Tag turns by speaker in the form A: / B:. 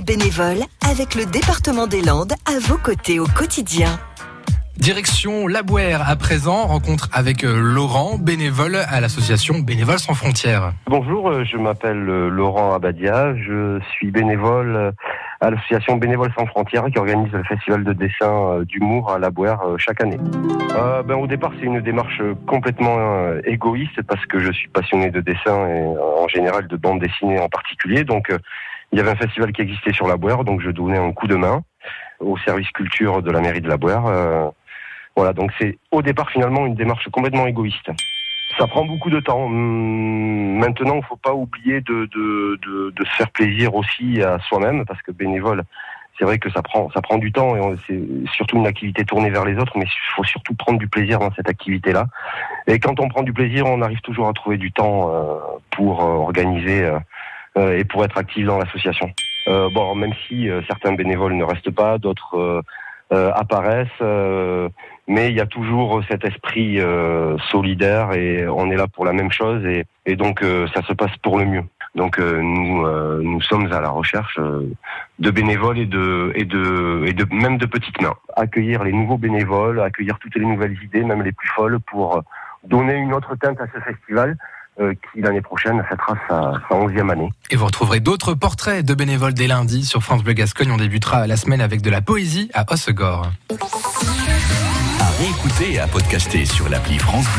A: Un bénévole avec le département des Landes à vos côtés au quotidien.
B: Direction Labouère à présent, rencontre avec euh, Laurent, bénévole à l'association Bénévoles sans frontières.
C: Bonjour, euh, je m'appelle euh, Laurent Abadia, je suis bénévole à l'association Bénévoles sans frontières qui organise le festival de dessin d'humour à Labouère chaque année. Euh, ben, au départ, c'est une démarche complètement égoïste parce que je suis passionné de dessin et en général de bande dessinée en particulier. Donc, il y avait un festival qui existait sur Labouère, donc je donnais un coup de main au service culture de la mairie de Labouère. Voilà, donc c'est au départ finalement une démarche complètement égoïste. Ça prend beaucoup de temps. Hum, maintenant, il ne faut pas oublier de, de, de, de, se faire plaisir aussi à soi-même, parce que bénévole, c'est vrai que ça prend, ça prend du temps et c'est surtout une activité tournée vers les autres, mais il faut surtout prendre du plaisir dans cette activité-là. Et quand on prend du plaisir, on arrive toujours à trouver du temps euh, pour euh, organiser euh, et pour être actif dans l'association. bon, même si certains bénévoles ne restent pas, d'autres apparaissent mais il y a toujours cet esprit euh, solidaire et on est là pour la même chose et, et donc euh, ça se passe pour le mieux. Donc euh, nous nous sommes à la recherche de bénévoles et de et de et de même de petites mains. Accueillir les nouveaux bénévoles, accueillir toutes les nouvelles idées, même les plus folles, pour donner une autre teinte à ce festival qui l'année prochaine fêtera sa, sa 11e année.
B: Et vous retrouverez d'autres portraits de bénévoles dès lundi sur France Bleu Gascogne. On débutera la semaine avec de la poésie à Hossegor
D: écouter et à podcaster sur l'appli France Bleu